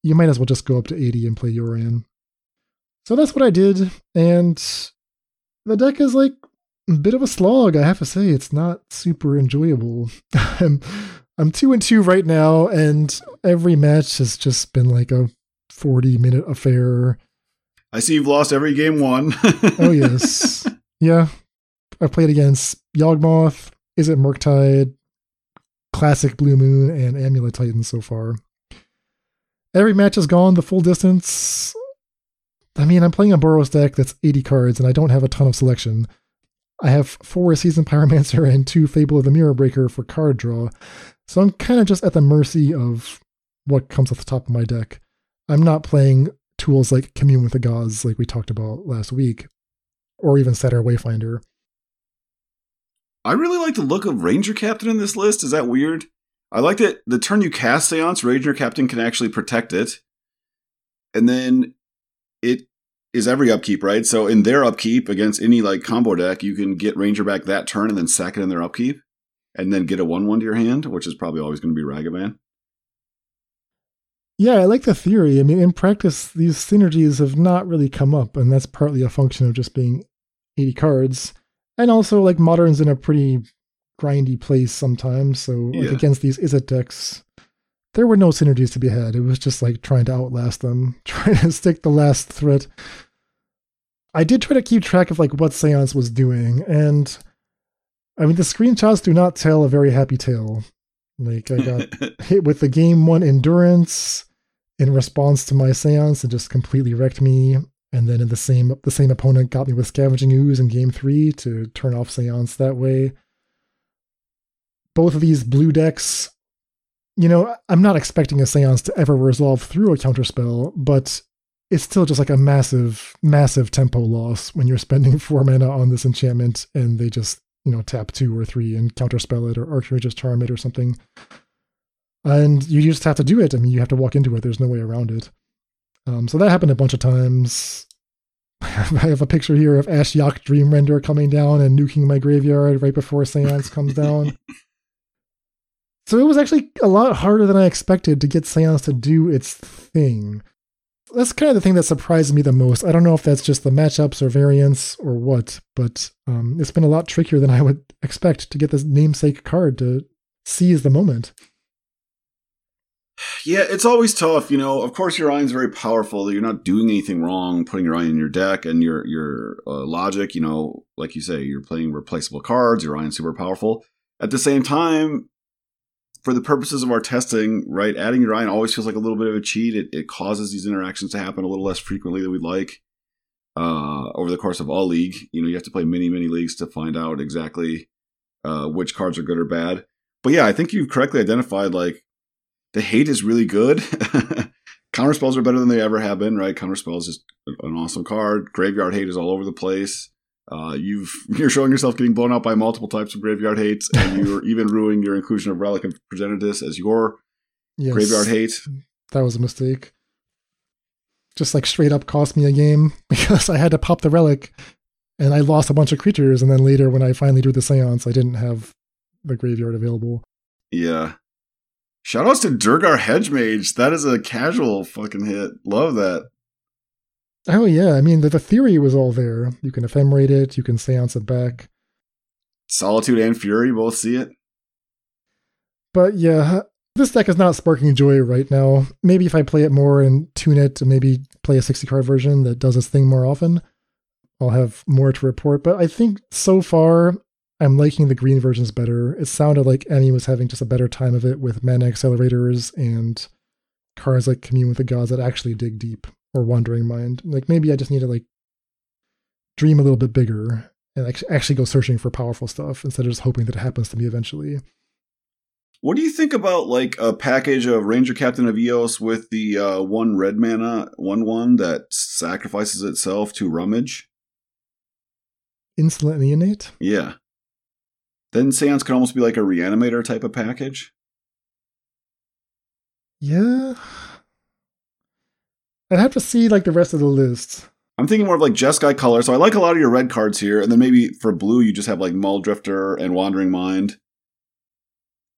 you might as well just go up to 80 and play Yorion. So that's what I did, and the deck is like a bit of a slog, I have to say. It's not super enjoyable. I'm, I'm two and two right now, and every match has just been like a 40 minute affair. I see you've lost every game one. oh, yes. Yeah. I played against Yawgmoth, it Murktide, Classic Blue Moon, and Amulet Titan so far. Every match has gone the full distance. I mean, I'm playing a Boros deck that's 80 cards, and I don't have a ton of selection. I have four Seasoned Pyromancer and two Fable of the Mirror Breaker for card draw, so I'm kind of just at the mercy of what comes off the top of my deck. I'm not playing tools like Commune with the Gods, like we talked about last week, or even Satyr Wayfinder. I really like the look of Ranger Captain in this list. Is that weird? I like that the turn you cast Seance, Ranger Captain can actually protect it. And then it is every upkeep, right? So in their upkeep against any like combo deck, you can get Ranger back that turn and then sack it in their upkeep. And then get a 1 1 to your hand, which is probably always going to be Ragavan. Yeah, I like the theory. I mean, in practice, these synergies have not really come up, and that's partly a function of just being 80 cards. And also, like, Modern's in a pretty grindy place sometimes. So, like, yeah. against these Izzet decks, there were no synergies to be had. It was just like trying to outlast them, trying to stick the last threat. I did try to keep track of like what Seance was doing, and I mean the screenshots do not tell a very happy tale. Like I got hit with the game one endurance, in response to my seance and just completely wrecked me. And then in the same the same opponent got me with scavenging ooze in game three to turn off seance that way. Both of these blue decks, you know, I'm not expecting a seance to ever resolve through a counterspell, but it's still just like a massive, massive tempo loss when you're spending four mana on this enchantment and they just, you know, tap two or three and counterspell it or Archmage's Charm it or something and you just have to do it. I mean, you have to walk into it. There's no way around it. Um, so that happened a bunch of times. I have a picture here of Ashiok Dreamrender coming down and nuking my graveyard right before Seance comes down. So it was actually a lot harder than I expected to get Seance to do its thing. That's kind of the thing that surprised me the most. I don't know if that's just the matchups or variants or what, but um, it's been a lot trickier than I would expect to get this namesake card to seize the moment. Yeah, it's always tough. You know, of course, your is very powerful. You're not doing anything wrong putting Yorion in your deck, and your your uh, logic. You know, like you say, you're playing replaceable cards. Yorion's super powerful. At the same time, for the purposes of our testing, right, adding Yorion always feels like a little bit of a cheat. It, it causes these interactions to happen a little less frequently than we'd like. Uh, over the course of all league, you know, you have to play many, many leagues to find out exactly uh, which cards are good or bad. But yeah, I think you've correctly identified like the hate is really good. Counter spells are better than they ever have been, right? Counter spells is an awesome card. Graveyard hate is all over the place. Uh, you've you're showing yourself getting blown out by multiple types of graveyard hates, and you're even ruining your inclusion of Relic of Progenitus as your yes, graveyard hate. That was a mistake. Just like straight up cost me a game because I had to pop the relic, and I lost a bunch of creatures. And then later, when I finally drew the seance, I didn't have the graveyard available. Yeah, Shoutouts to Duergar Hedge-Mage. That is a casual fucking hit. Love that. Oh yeah, I mean the, the theory was all there. You can ephemerate it, you can seance it back. Solitude and Fury both see it. But yeah, this deck is not sparking joy right now. Maybe if I play it more and tune it to maybe play a 60 card version that does this thing more often, I'll have more to report. But I think so far I'm liking the green versions better. It sounded like Emmy was having just a better time of it with mana accelerators and cards like Commune with the Gods that actually dig deep or Wandering Mind. Like maybe I just need to like dream a little bit bigger and actually go searching for powerful stuff instead of just hoping that it happens to me eventually. What do you think about like a package of Ranger Captain of Eos with the uh, one red mana one one that sacrifices itself to Rummage? Insolent Neonate? Yeah. Then Seance could almost be like a reanimator type of package. Yeah. I'd have to see like the rest of the list. I'm thinking more of like Jeskai color. So I like a lot of your red cards here, and then maybe for blue you just have like Muldrifter and Wandering Mind.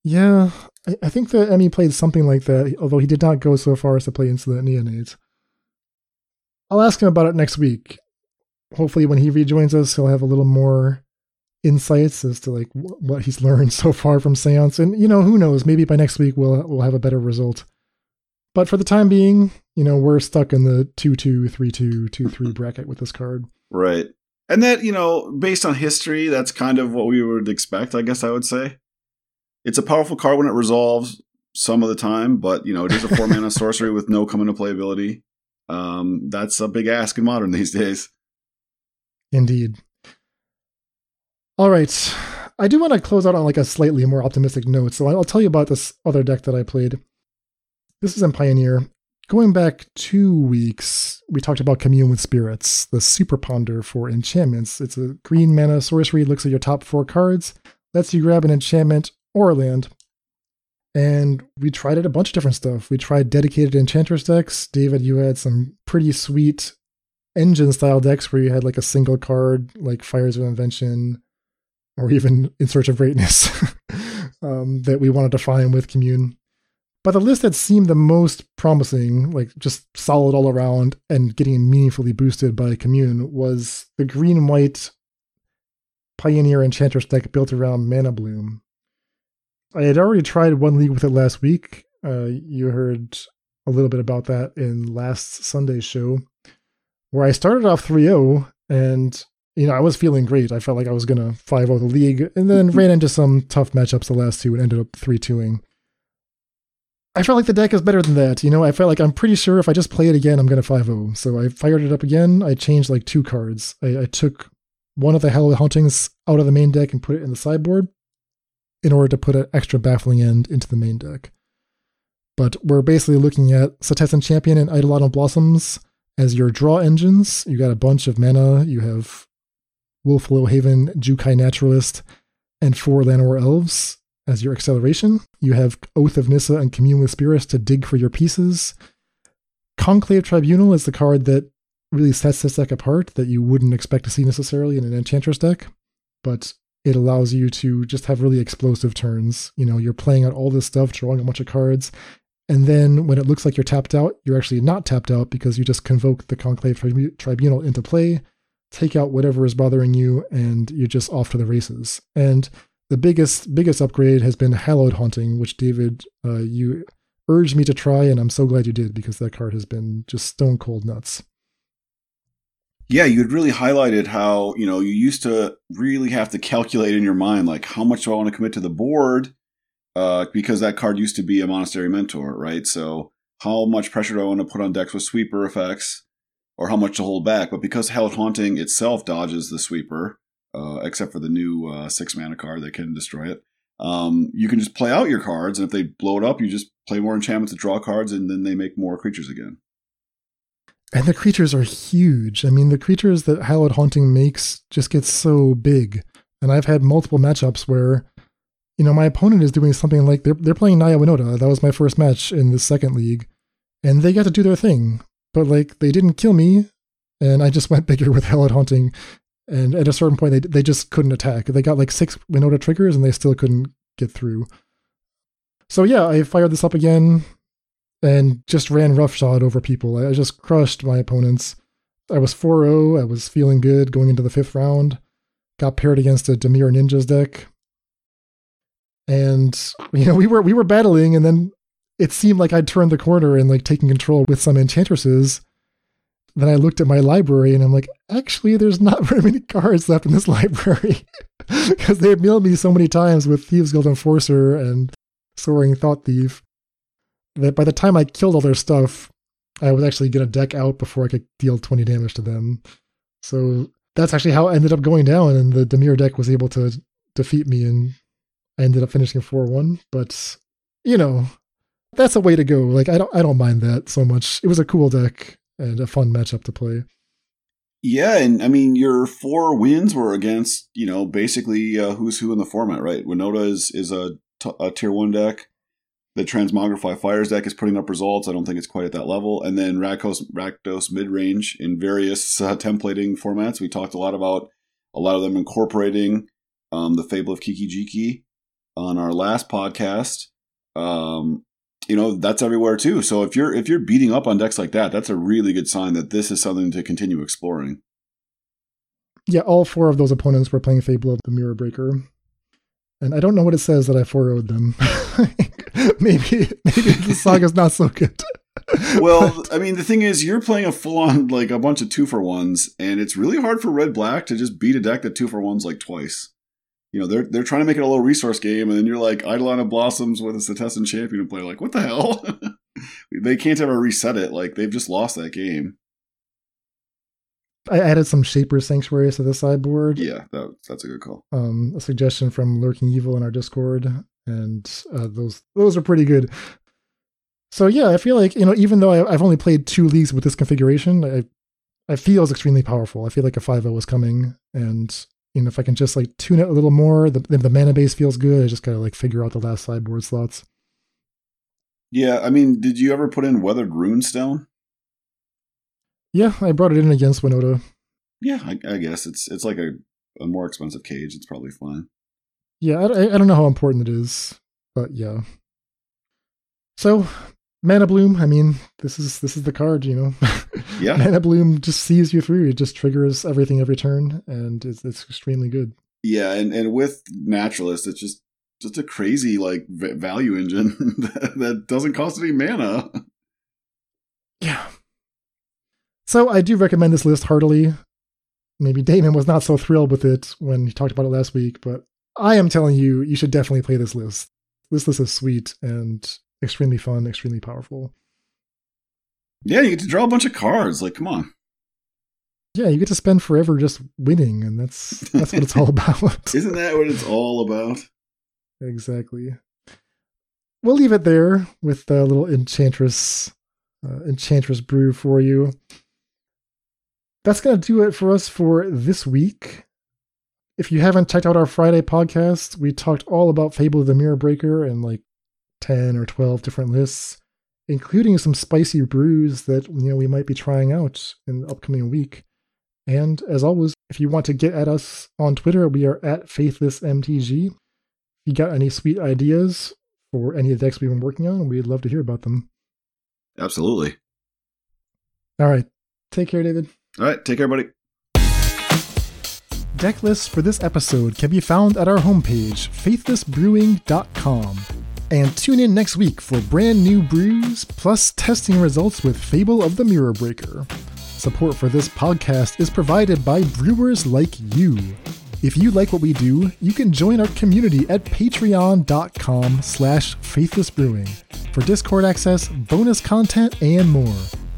Yeah, I, I think that Emmy played something like that, although he did not go so far as to play Insolent Neonate. I'll ask him about it next week. Hopefully, when he rejoins us, he'll have a little more insights as to like what he's learned so far from Seance. And you know, who knows? Maybe by next week we'll we'll have a better result. But for the time being, you know, we're stuck in the two two three two two three bracket with this card. Right. And that, you know, based on history, that's kind of what we would expect, I guess I would say. It's a powerful card when it resolves some of the time, but you know, it is a four mana sorcery with no come into play ability. Um, that's a big ask in modern these days. Indeed. All right. I do want to close out on like a slightly more optimistic note, so I'll tell you about this other deck that I played. This is in Pioneer. Going back two weeks, we talked about Commune with Spirits, the super ponder for enchantments. It's a green mana sorcery, looks at your top four cards, lets you grab an enchantment or a land. And we tried it a bunch of different stuff. We tried dedicated enchantress decks. David, you had some pretty sweet engine style decks where you had like a single card, like Fires of Invention, or even In Search of Greatness, um, that we wanted to find with Commune. But the list that seemed the most promising, like just solid all around and getting meaningfully boosted by Commune, was the green white Pioneer Enchantress deck built around Mana Bloom. I had already tried one league with it last week. Uh, you heard a little bit about that in last Sunday's show, where I started off 3 0 and you know, I was feeling great. I felt like I was going to 5 0 the league, and then ran into some tough matchups the last two and ended up 3 2ing. I felt like the deck is better than that. You know, I felt like I'm pretty sure if I just play it again, I'm going to 5 0. So I fired it up again. I changed like two cards. I, I took one of the Hallowed Hauntings out of the main deck and put it in the sideboard in order to put an extra baffling end into the main deck. But we're basically looking at Setessan Champion and Eidolon Blossoms as your draw engines. You got a bunch of mana. You have Wolf Haven, Jukai Naturalist, and four Llanowar Elves as your acceleration. You have Oath of Nissa and Commune with Spirits to dig for your pieces. Conclave Tribunal is the card that really sets this deck apart that you wouldn't expect to see necessarily in an Enchantress deck, but it allows you to just have really explosive turns. You know, you're playing out all this stuff, drawing a bunch of cards, and then when it looks like you're tapped out, you're actually not tapped out because you just convoke the Conclave Tribunal into play, take out whatever is bothering you, and you're just off to the races. And the biggest biggest upgrade has been Hallowed Haunting, which David uh, you urged me to try, and I'm so glad you did because that card has been just stone cold nuts. Yeah, you had really highlighted how you know you used to really have to calculate in your mind like how much do I want to commit to the board uh, because that card used to be a monastery mentor, right? So how much pressure do I want to put on decks with sweeper effects, or how much to hold back? But because Hallowed Haunting itself dodges the sweeper, uh, except for the new uh, six mana card that can destroy it. Um, you can just play out your cards, and if they blow it up, you just play more enchantments to draw cards, and then they make more creatures again. And the creatures are huge. I mean, the creatures that Hallowed Haunting makes just get so big. And I've had multiple matchups where, you know, my opponent is doing something like they're they're playing Naya Winota. That was my first match in the second league, and they got to do their thing. But like, they didn't kill me, and I just went bigger with Hallowed Haunting and at a certain point they they just couldn't attack. They got like six Winota triggers and they still couldn't get through. So yeah, I fired this up again and just ran roughshod over people. I just crushed my opponents. I was 4-0. I was feeling good going into the fifth round. Got paired against a Dimir Ninjas deck. And you know, we were we were battling and then it seemed like I'd turned the corner and like taking control with some enchantresses then I looked at my library and I'm like, actually, there's not very many cards left in this library because they mailed me so many times with Thieves Guild Enforcer and Soaring Thought Thief that by the time I killed all their stuff, I was actually going to deck out before I could deal 20 damage to them. So that's actually how I ended up going down, and the Dimir deck was able to defeat me, and I ended up finishing 4 1. But, you know, that's a way to go. Like, I don't, I don't mind that so much. It was a cool deck and a fun matchup to play. Yeah, and I mean your four wins were against you know basically uh, who's who in the format, right? Winota is is a, t- a tier one deck. The Transmogrify Fires deck is putting up results. I don't think it's quite at that level. And then Rakdos, Rakdos mid range in various uh, templating formats. We talked a lot about a lot of them incorporating um, the Fable of Kiki Jiki on our last podcast. Um, you know that's everywhere too. So if you're if you're beating up on decks like that, that's a really good sign that this is something to continue exploring. Yeah, all four of those opponents were playing Fable of the Mirror Breaker, and I don't know what it says that I 4 them. maybe maybe the saga's not so good. well, I mean, the thing is, you're playing a full on like a bunch of two for ones, and it's really hard for red black to just beat a deck that two for ones like twice you know they're they're trying to make it a low resource game, and then you're like Eidolon of Blossoms with a Setessan champion to play. Like, what the hell? they can't ever reset it. Like they've just lost that game. I added some Shaper Sanctuaries to the sideboard. Yeah, that, that's a good call. Um, a suggestion from Lurking Evil in our Discord, and uh, those those are pretty good. So yeah, I feel like you know, even though I, have only played two leagues with this configuration, I I feel it's extremely powerful. I feel like a 5-0 is coming, and you know, if I can just like tune it a little more, the the mana base feels good. I just gotta like figure out the last sideboard slots. Yeah, I mean, did you ever put in Weathered Runestone? Yeah, I brought it in against Winota. Yeah, I, I guess it's it's like a, a more expensive cage. It's probably fine. Yeah, I, I don't know how important it is, but yeah. So Mana Bloom, I mean, this is this is the card, you know. Yeah. Mana Bloom just sees you through. It just triggers everything every turn, and it's, it's extremely good. Yeah, and, and with Naturalist, it's just just a crazy like value engine that, that doesn't cost any mana. Yeah. So I do recommend this list heartily. Maybe Damon was not so thrilled with it when he talked about it last week, but I am telling you, you should definitely play this list. This list is sweet and extremely fun, extremely powerful. Yeah, you get to draw a bunch of cards. Like, come on. Yeah, you get to spend forever just winning, and that's that's what it's all about. Isn't that what it's all about? Exactly. We'll leave it there with a little enchantress, uh, enchantress brew for you. That's gonna do it for us for this week. If you haven't checked out our Friday podcast, we talked all about Fable of the Mirror Breaker and like 10 or 12 different lists, including some spicy brews that you know we might be trying out in the upcoming week. And as always, if you want to get at us on Twitter, we are at faithlessmtg. If you got any sweet ideas for any of the decks we've been working on, we'd love to hear about them. Absolutely. All right. Take care, David. All right. Take care, buddy. Deck lists for this episode can be found at our homepage, faithlessbrewing.com. And tune in next week for brand new brews plus testing results with Fable of the Mirror Breaker. Support for this podcast is provided by brewers like you. If you like what we do, you can join our community at patreon.com slash faithlessbrewing for Discord access, bonus content, and more.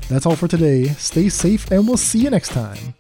That's all for today. Stay safe and we'll see you next time.